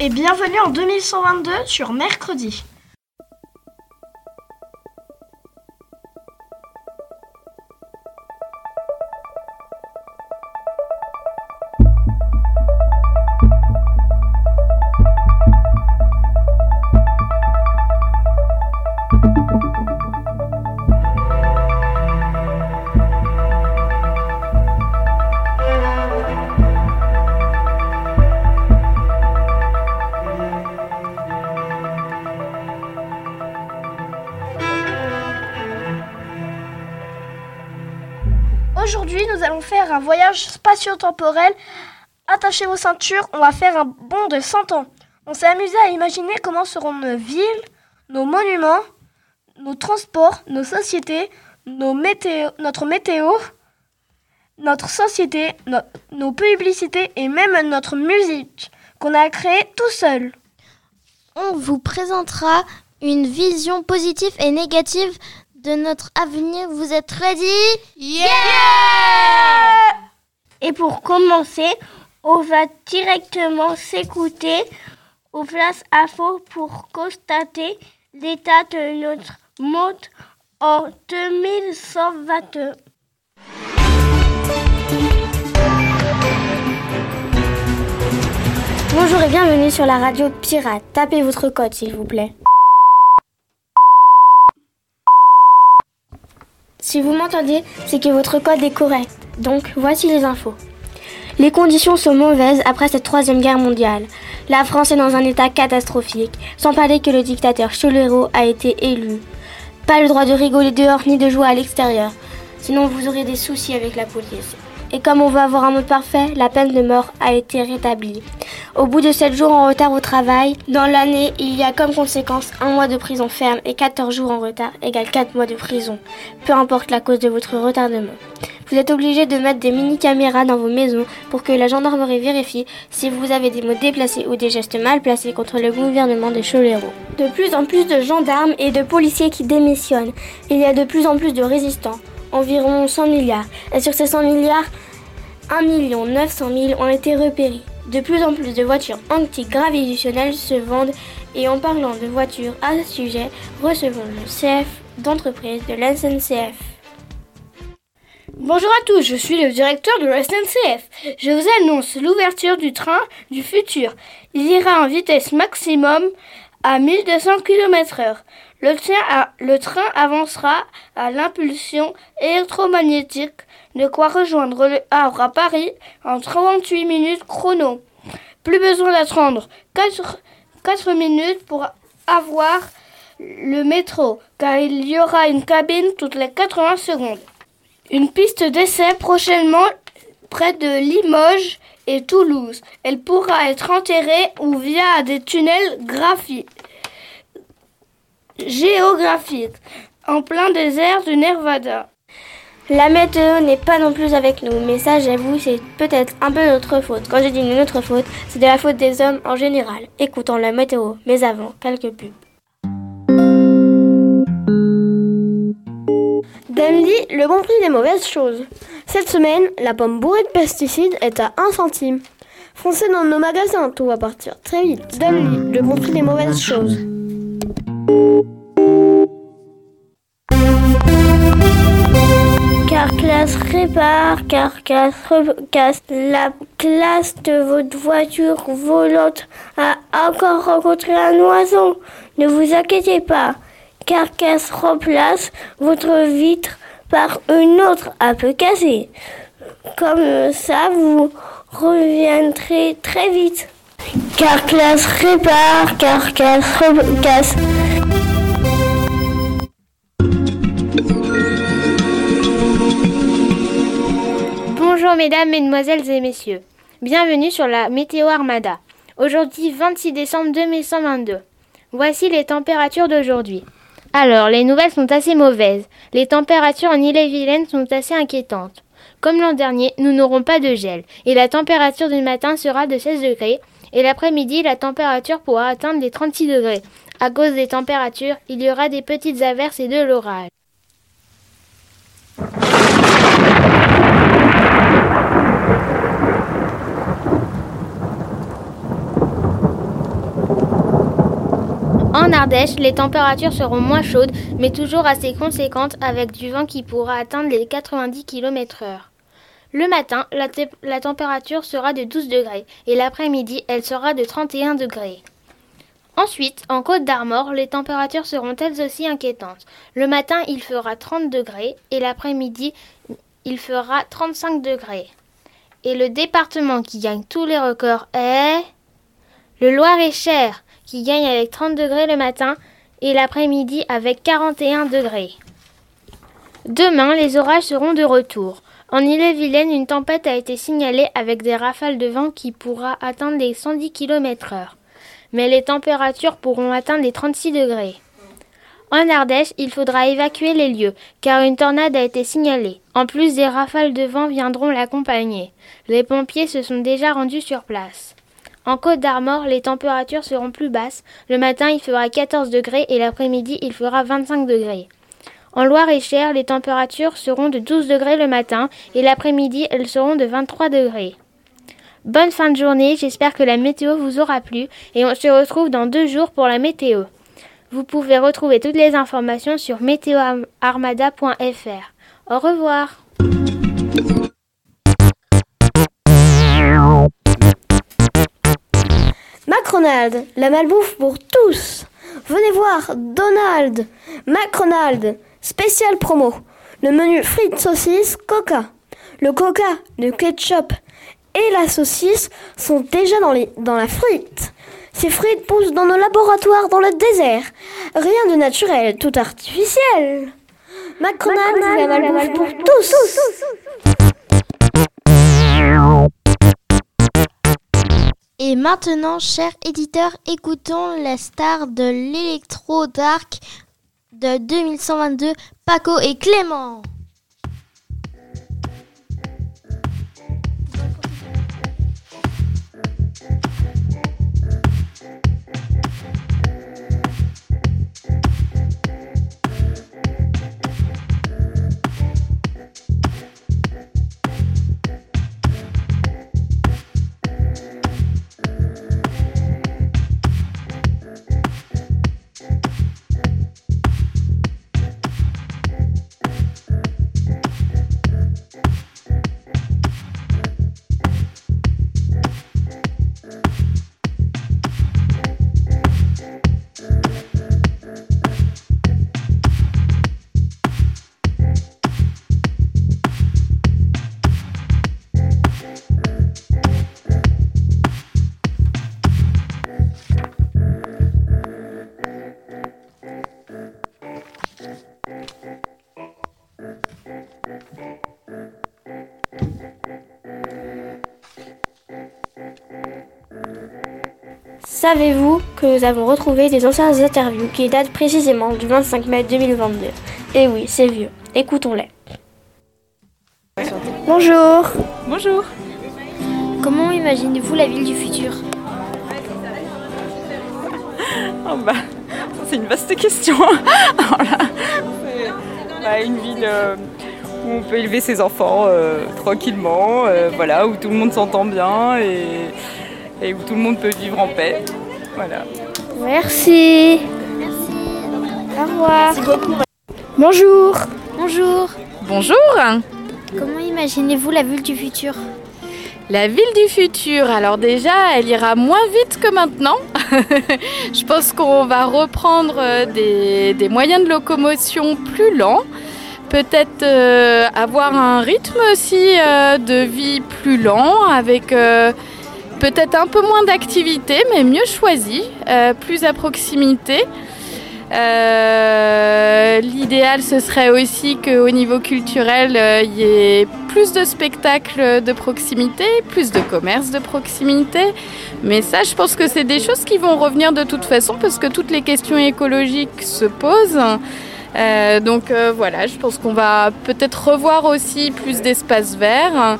Et bienvenue en 2122 sur Mercredi. Spatio-temporel. Attachez vos ceintures, on va faire un bond de 100 ans. On s'est amusé à imaginer comment seront nos villes, nos monuments, nos transports, nos sociétés, nos météo, notre météo, notre société, no- nos publicités et même notre musique qu'on a créée tout seul. On vous présentera une vision positive et négative de notre avenir. Vous êtes ready? Et pour commencer, on va directement s'écouter aux places info pour constater l'état de notre monde en 2122. Bonjour et bienvenue sur la radio Pirate. Tapez votre code s'il vous plaît. Si vous m'entendez, c'est que votre code est correct. Donc voici les infos. Les conditions sont mauvaises après cette troisième guerre mondiale. La France est dans un état catastrophique, sans parler que le dictateur Cholero a été élu. Pas le droit de rigoler dehors ni de jouer à l'extérieur, sinon vous aurez des soucis avec la police. Et comme on veut avoir un monde parfait, la peine de mort a été rétablie. Au bout de 7 jours en retard au travail, dans l'année, il y a comme conséquence un mois de prison ferme et 14 jours en retard égale 4 mois de prison, peu importe la cause de votre retardement. Vous êtes obligé de mettre des mini-caméras dans vos maisons pour que la gendarmerie vérifie si vous avez des mots déplacés ou des gestes mal placés contre le gouvernement de Cholero. De plus en plus de gendarmes et de policiers qui démissionnent. Il y a de plus en plus de résistants, environ 100 milliards. Et sur ces 100 milliards, 1 900 000 ont été repérés. De plus en plus de voitures anti-gravitationnelles se vendent et en parlant de voitures à ce sujet, recevons le CF d'entreprise de la. Bonjour à tous, je suis le directeur de la. Je vous annonce l'ouverture du train du futur. Il ira en vitesse maximum à 1200 km/h. Le, train avancera à l'impulsion électromagnétique, de quoi rejoindre le Havre à Paris en 38 minutes chrono. Plus besoin d'attendre 4, 4 minutes pour avoir le métro, car il y aura une cabine toutes les 80 secondes. Une piste d'essai prochainement près de Limoges et Toulouse. Elle pourra être enterrée ou via des tunnels graphiques géographiques en plein désert du Nevada. La météo n'est pas non plus avec nous, mais ça j'avoue c'est peut-être un peu notre faute. Quand je dis notre faute, c'est de la faute des hommes en général. Écoutons la météo, mais avant, quelques pubs. Dandy, le bon prix des mauvaises choses. Cette semaine, la pomme bourrée de pesticides est à 1 centime. Foncez dans nos magasins, tout va partir très vite. Dandy, le bon prix des mauvaises choses. Carclass répare, Carclass recasse. La classe de votre voiture volante a encore rencontré un oiseau. Ne vous inquiétez pas. Carcasse remplace votre vitre par une autre un peu cassée. Comme ça, vous reviendrez très vite. Carclass répare, Carcass recasse. Bonjour mesdames, mesdemoiselles et messieurs. Bienvenue sur la Météo Armada. Aujourd'hui 26 décembre 2122. Voici les températures d'aujourd'hui. Alors, les nouvelles sont assez mauvaises. Les températures en Ille-et-Vilaine sont assez inquiétantes. Comme l'an dernier, nous n'aurons pas de gel et la température du matin sera de 16 degrés et l'après-midi, la température pourra atteindre les 36 degrés. À cause des températures, il y aura des petites averses et de l'orage. En Ardèche, les températures seront moins chaudes, mais toujours assez conséquentes avec du vent qui pourra atteindre les 90 km/h. Le matin, la, la, température sera de 12 degrés et l'après-midi, elle sera de 31 degrés. Ensuite, en Côte d'Armor, les températures seront elles aussi inquiétantes. Le matin, il fera 30 degrés et l'après-midi, il fera 35 degrés. Et le département qui gagne tous les records est le Loir-et-Cher qui gagne avec 30 degrés le matin et l'après-midi avec 41 degrés. Demain, les orages seront de retour. En Ille-et-Vilaine, une tempête a été signalée avec des rafales de vent qui pourra atteindre les 110 km/h. Mais les températures pourront atteindre les 36 degrés. En Ardèche, il faudra évacuer les lieux, car une tornade a été signalée. En plus, des rafales de vent viendront l'accompagner. Les pompiers se sont déjà rendus sur place. En Côte d'Armor, les températures seront plus basses. Le matin, il fera 14 degrés et l'après-midi, il fera 25 degrés. En Loire-et-Cher, les températures seront de 12 degrés le matin et l'après-midi, elles seront de 23 degrés. Bonne fin de journée, j'espère que la météo vous aura plu et on se retrouve dans deux jours pour la météo. Vous pouvez retrouver toutes les informations sur météoarmada.fr. Au revoir. Macronald, la malbouffe pour tous. Venez voir Donald, Macronald, spécial promo. Le menu frites, saucisses, coca. Le coca, le ketchup et la saucisse sont déjà dans, la frite. Ces frites poussent dans nos laboratoires dans le désert. Rien de naturel, tout artificiel. Macronald, la malbouffe pour tous. Et maintenant, chers éditeurs, écoutons la star de l'électro dark de 2122, Paco et Clément. Savez-vous que nous avons retrouvé des anciennes interviews qui datent précisément du 25 mai 2022 Eh oui, c'est vieux. Écoutons-les. Bonjour. Bonjour. Comment imaginez-vous la ville du futur? Oh bah, C'est une vaste question. Là, bah, une ville euh, où on peut élever ses enfants euh, tranquillement, euh, voilà, où tout le monde s'entend bien et et où tout le monde peut vivre en paix. Voilà. Merci. Au revoir. Merci beaucoup. Bonjour. Bonjour. Bonjour. Comment imaginez-vous la ville du futur? La ville du futur, alors déjà, elle ira moins vite que maintenant. Je pense qu'on va reprendre euh, des, des, moyens de locomotion plus lents. Peut-être euh, avoir un rythme aussi euh, de vie plus lent avec euh, peut-être un peu moins d'activité, mais mieux choisi, euh, plus à proximité. Euh, l'idéal, ce serait aussi qu'au niveau culturel, euh, il y ait plus de spectacles de proximité, plus de commerces de proximité. Mais ça, je pense que c'est des choses qui vont revenir de toute façon parce que toutes les questions écologiques se posent. Donc voilà, je pense qu'on va peut-être revoir aussi plus d'espaces verts.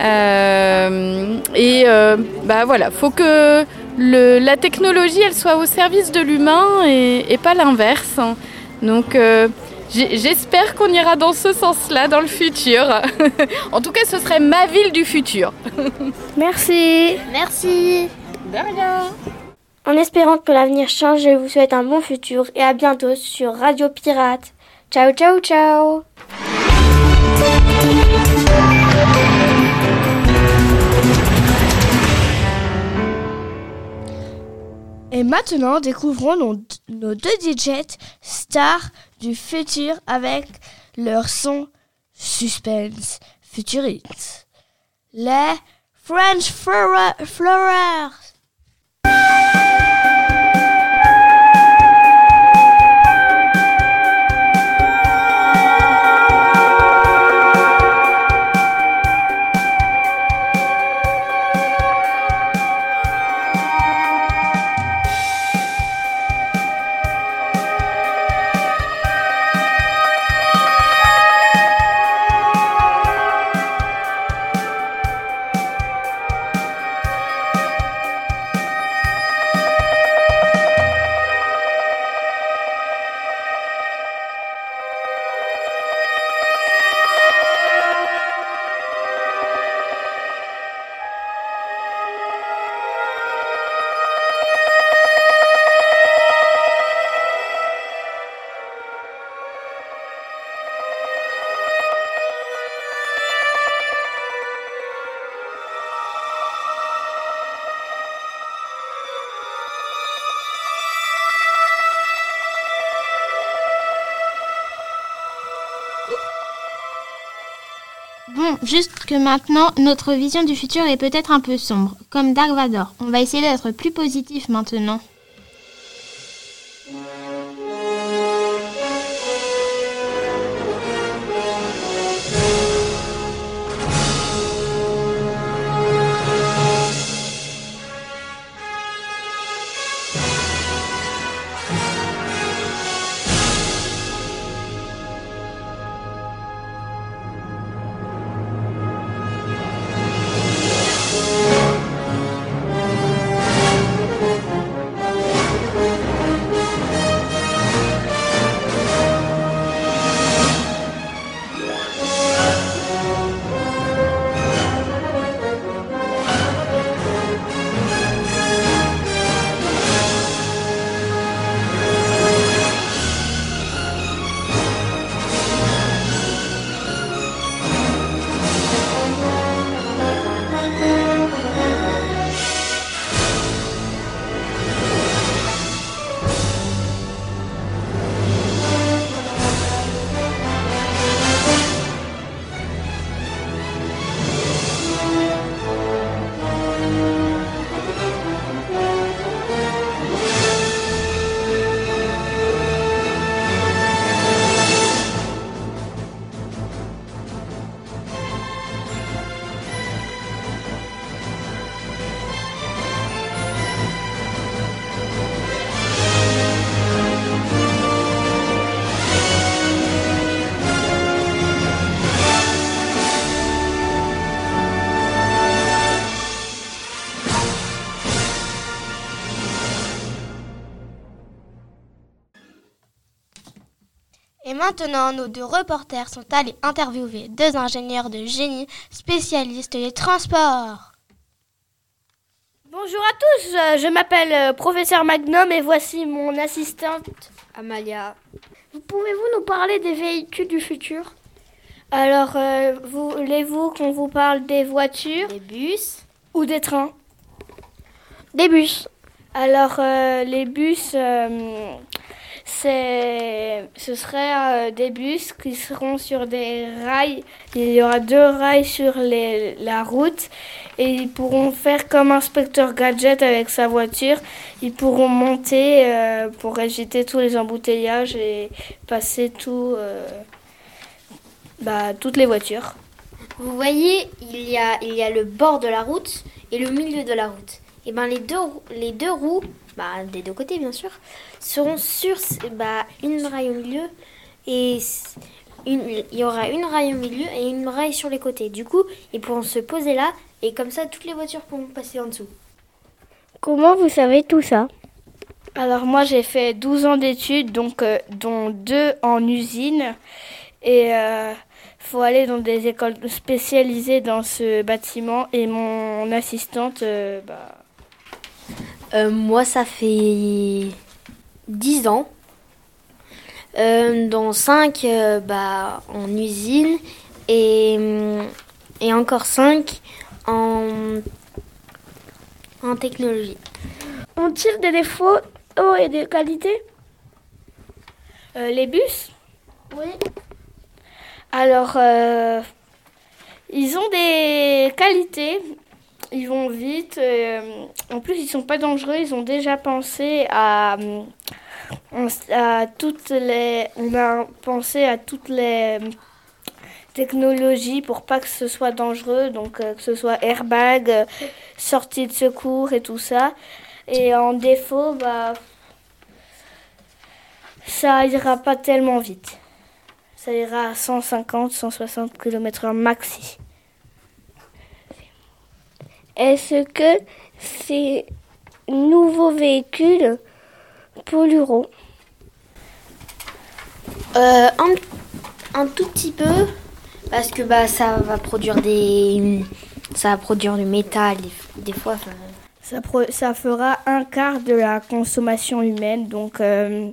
Euh, et euh, bah voilà, faut que le- la technologie elle soit au service de l'humain et, et pas l'inverse. Donc euh, j'espère qu'on ira dans ce sens-là dans le futur. en tout cas, ce serait ma ville du futur. Merci. Merci. De rien. En espérant que l'avenir change, je vous souhaite un bon futur et à bientôt sur Radio Pirate. Ciao, ciao, ciao. Et maintenant, découvrons nos, deux DJs stars du futur avec leur son suspense futuriste. Les French Flora-. Bon, juste que maintenant, notre vision du futur est peut-être un peu sombre, comme Dark Vador. On va essayer d'être plus positif maintenant. Maintenant, nos deux reporters sont allés interviewer deux ingénieurs de génie spécialistes des transports. Bonjour à tous, euh, je m'appelle euh, professeur Magnum et voici mon assistante Amalia. Pouvez-vous nous parler des véhicules du futur? Alors, euh, voulez-vous qu'on vous parle des voitures? Des bus. ou des trains? Des bus. Alors, euh, les bus, euh, ce serait euh, des bus qui seront sur des rails. Il y aura deux rails sur les, la route et ils pourront faire comme inspecteur gadget avec sa voiture. Ils pourront monter euh, pour éviter tous les embouteillages et passer tout, euh, bah, toutes les voitures. Vous voyez, il y, a, il y a le bord de la route et le milieu de la route. Et ben les deux, les deux roues, bah, des deux côtés bien sûr, seront sur bah, une rail au milieu et une, il y aura une rail au milieu et une rail sur les côtés. Du coup, ils pourront se poser là et comme ça, toutes les voitures pourront passer en dessous. Comment vous savez tout ça? Alors moi, j'ai fait 12 ans d'études, donc euh, dont deux en usine et euh, faut aller dans des écoles spécialisées dans ce bâtiment et mon assistante euh, bah, Euh, moi, ça fait 10 ans. Euh, dont 5 bah, en usine et, hum, et encore 5 en, en technologie. Ont-ils des défauts oh, et des qualités Euh, les bus? Oui. Alors, euh, ils ont des qualités. Ils vont vite. euh, en plus, ils sont pas dangereux. Ils ont déjà pensé à, à toutes les. On a pensé à toutes les technologies pour pas que ce soit dangereux. Donc, euh, que ce soit airbag, euh, sortie de secours et tout ça. Et en défaut, bah, ça ira pas tellement vite. Ça ira à 150, 160 km/h maxi. Est-ce que ces nouveaux véhicules pollueront? Euh, un, un tout petit peu parce que bah ça va produire des ça va produire du métal des, des fois. enfin, Ça, pro- ça fera un quart de la consommation humaine. Donc, euh,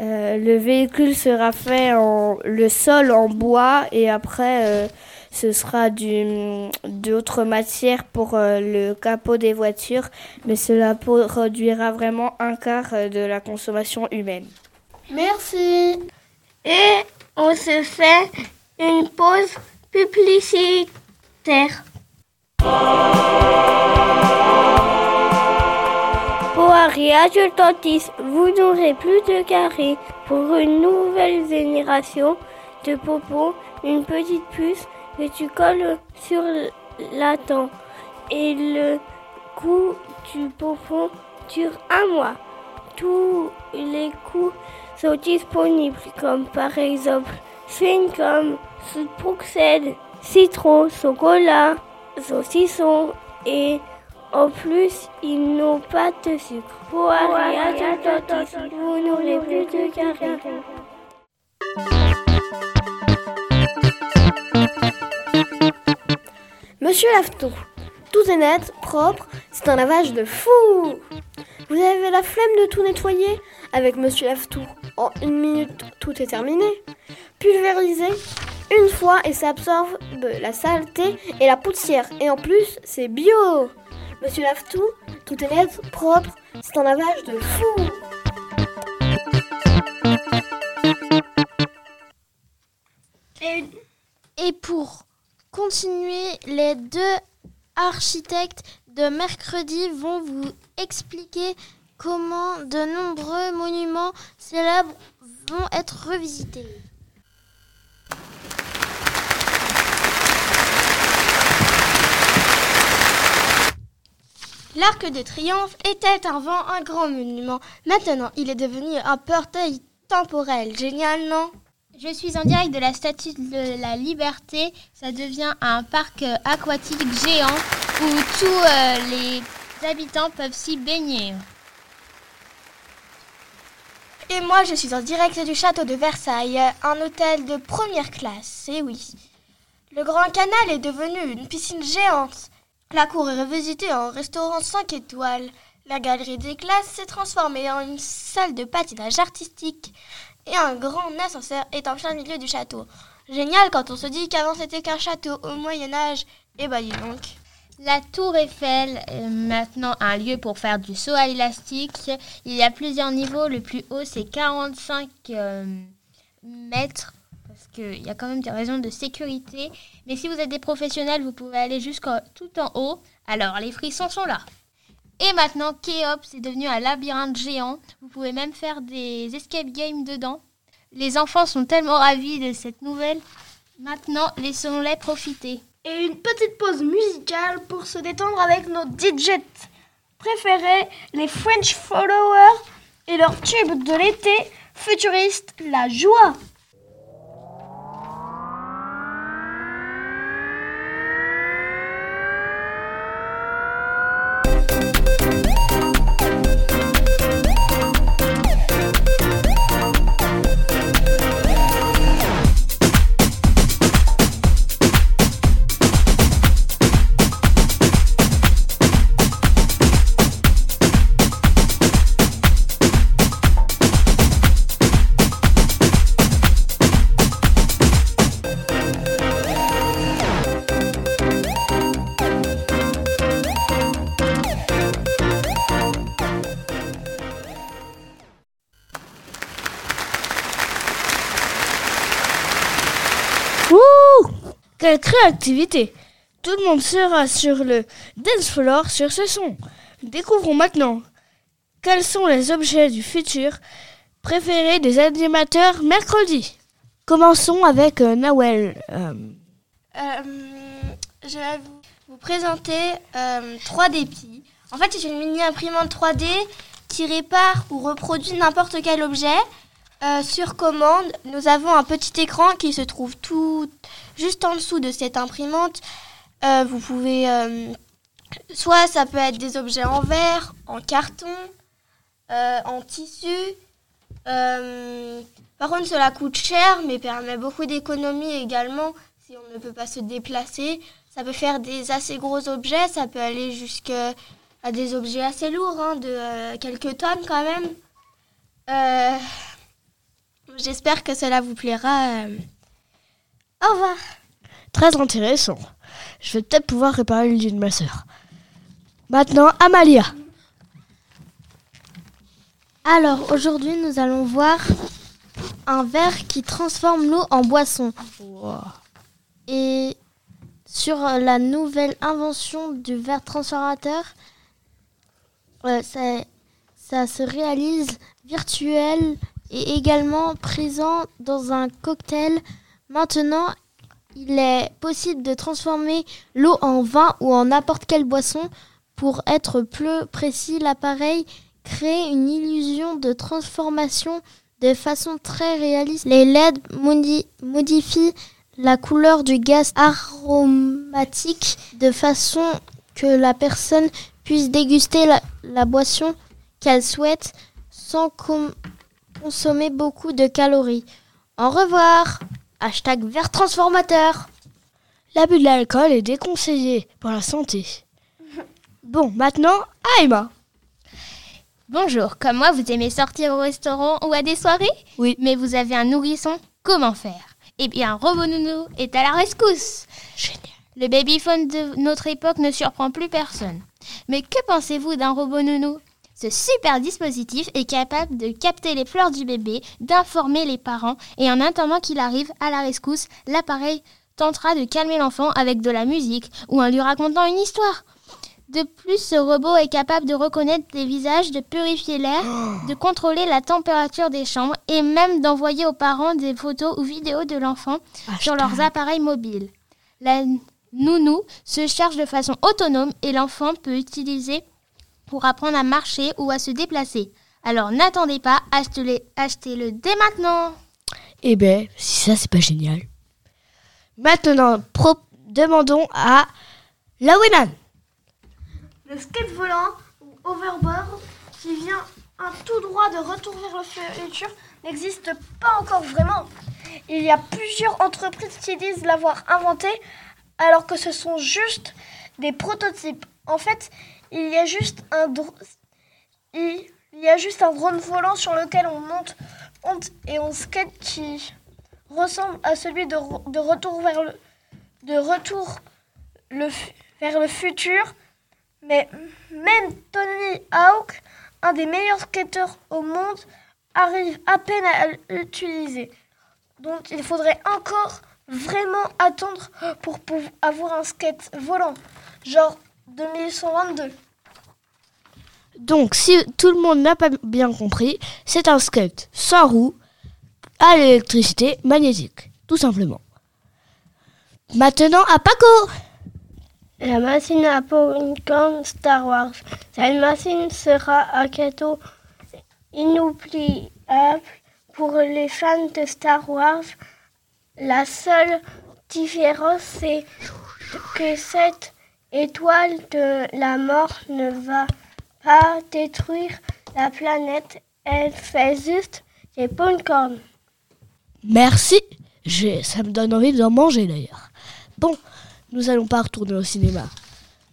euh, le véhicule sera fait en le sol en bois et après, euh, ce sera d'autres matières pour euh, le capot des voitures. Mais cela produira vraiment un quart euh, de la consommation humaine. Merci. Et on se fait une pause publicitaire. Pour Ariage Tantis, vous n'aurez plus de carré. Pour une nouvelle génération de popos, une petite puce que tu colles sur la dent. Et le coup du popo dure un mois. Tous les coups sont disponibles, comme par exemple chewing-gum, soude Bruxelles, citron, chocolat, saucisson et en plus, ils n'ont pas de sucre. Pour Ariane Atlantis, vous n'aurez plus de carré. Monsieur Lafton, tout est net, propre, c'est un lavage de fou Vous avez la flemme de tout nettoyer Avec Monsieur Laftour, en une minute, tout est terminé. Pulvérisé une fois et ça absorbe la saleté et la poussière. Et en plus, c'est bio Monsieur Laftou, tout est net, propre, c'est un lavage de fou Et pour continuer, les deux architectes de mercredi vont vous expliquer comment de nombreux monuments célèbres vont être revisités. L'Arc de Triomphe était avant un grand monument. Maintenant, il est devenu un portail temporel. Génial, non? Je suis en direct de la Statue de la Liberté. Ça devient un parc euh, aquatique géant où tous euh, les habitants peuvent s'y baigner. Et moi, je suis en direct du château de Versailles, un hôtel de première classe. Et oui. Le Grand Canal est devenu une piscine géante. La cour est revisitée en restaurant 5 étoiles. La galerie des classes s'est transformée en une salle de patinage artistique. Et un grand ascenseur est en plein milieu du château. Génial quand on se dit qu'avant c'était qu'un château au Moyen Âge. Eh bah dis donc. La tour Eiffel est maintenant un lieu pour faire du saut à l'élastique. Il y a plusieurs niveaux. Le plus haut, c'est 45 euh, mètres parce qu'il y a quand même des raisons de sécurité. Mais si vous êtes des professionnels, vous pouvez aller jusqu'à tout en haut. Alors, les frissons sont là. Et maintenant, Kéops est devenu un labyrinthe géant. Vous pouvez même faire des escape games dedans. Les enfants sont tellement ravis de cette nouvelle. Maintenant, laissons-les profiter. Et une petite pause musicale pour se détendre avec nos DJ préférés, les French Followers et leur tube de l'été futuriste, la joie. Quelle créativité Tout le monde sera sur le dance floor sur ce son. Découvrons maintenant quels sont les objets du futur préférés des animateurs mercredi. Commençons avec euh, Nawel. Euh, Euh, je vais vous, présenter euh, 3D Pi. En fait, c'est une mini imprimante 3D qui répare ou reproduit n'importe quel objet. Euh, sur commande, nous avons un petit écran qui se trouve tout juste en dessous de cette imprimante. Euh, vous pouvez, euh, soit ça peut être des objets en verre, en carton, en tissu. Par contre, cela coûte cher, mais permet beaucoup d'économies également si on ne peut pas se déplacer. Ça peut faire des assez gros objets, ça peut aller jusqu'à des objets assez lourds, hein, de quelques tonnes quand même. Euh, J'espère que cela vous plaira. euh. Au revoir. Très intéressant. Je vais peut-être pouvoir réparer le lit de ma sœur. Maintenant, Amalia. Alors aujourd'hui nous allons voir un verre qui transforme l'eau en boisson. Et sur euh, la nouvelle invention du verre transformateur, euh, ça, ça se réalise virtuel et également présent dans un cocktail. Maintenant, il est possible de transformer l'eau en vin ou en n'importe quelle boisson. Pour être plus précis, l'appareil crée une illusion de transformation de façon très réaliste. Les LED modi- modifient la couleur du gaz aromatique de façon que la personne puisse déguster la, boisson qu'elle souhaite sans consommer beaucoup de calories. Au revoir. Hashtag vert transformateur. L'abus de l'alcool est déconseillé pour la santé. Bon, maintenant, Aïma. Bonjour, comme moi, vous aimez sortir au restaurant ou à des soirées Oui. Mais vous avez un nourrisson, comment faire? Eh bien, Robot Nounou est à la rescousse. Génial. Le babyphone de notre époque ne surprend plus personne. Mais que pensez-vous d'un robot nounou Ce super dispositif est capable de capter les pleurs du bébé, d'informer les parents, et en attendant qu'il arrive à la rescousse, l'appareil tentera de calmer l'enfant avec de la musique ou en lui racontant une histoire. De plus, ce robot est capable de reconnaître les visages, de purifier l'air, de contrôler la température des chambres et même d'envoyer aux parents des photos ou vidéos de l'enfant sur leurs appareils mobiles. La nounou se charge de façon autonome et l'enfant peut utiliser pour apprendre à marcher ou à se déplacer. Alors n'attendez pas, achetez-le achetez-le dès maintenant. Eh ben, si ça, c'est pas génial. Maintenant, pro- demandons à Lawenan. Le skate volant ou overboard qui vient un tout droit de retour vers le futur n'existe pas encore vraiment. Il y a plusieurs entreprises qui disent l'avoir inventé alors que ce sont juste des prototypes. En fait, il y a juste un drone volant sur lequel on monte, et on skate qui ressemble à celui de, re- de retour vers le de retour le vers le futur. Mais même Tony Hawk, un des meilleurs skateurs au monde, arrive à peine à l'utiliser. Donc il faudrait encore vraiment attendre pour pouvoir avoir un skate volant, genre 2122. Donc, si tout le monde n'a pas bien compris, c'est un skate sans roue à l'électricité magnétique, tout simplement. Maintenant, à Paco La machine à popcorn Star Wars. Cette machine sera un cadeau inoubliable pour les fans de Star Wars. La seule différence, c'est que cette étoile de la mort ne va pas détruire la planète. Elle fait juste des popcorn. Merci. Ça me donne envie d'en manger d'ailleurs. Bon, nous allons pas retourner au cinéma.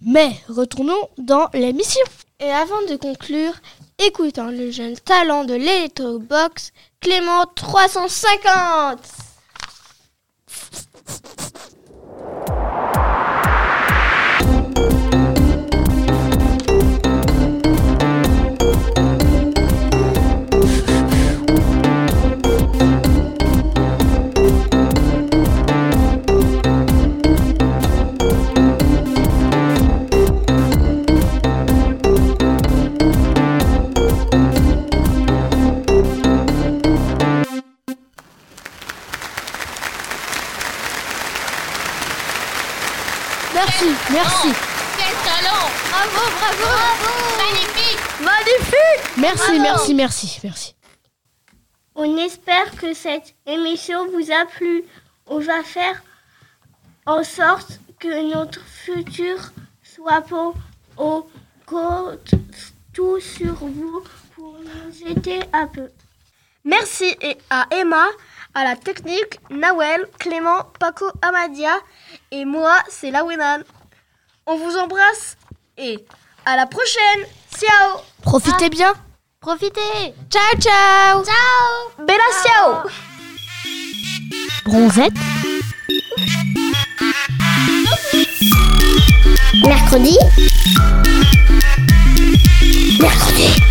Mais retournons dans l'émission. Et avant de conclure, écoutons le jeune talent de l'Electrobox, Clément 350. Merci, merci. Quel talent Bravo, bravo Bravo Magnifique Magnifique Merci, merci, merci, merci. On espère que cette émission vous a plu. On va faire en sorte que notre futur soit beau. On compte tout sur vous pour nous aider un peu. Merci et à Emma, à la technique, Nawel, Clément, Paco, Amadia et moi, c'est Lawenan. On vous embrasse et à la prochaine. Ciao Profitez bien. Profitez Ciao, ciao. Ciao Bella ciao Bronzette. Mercredi Mercredi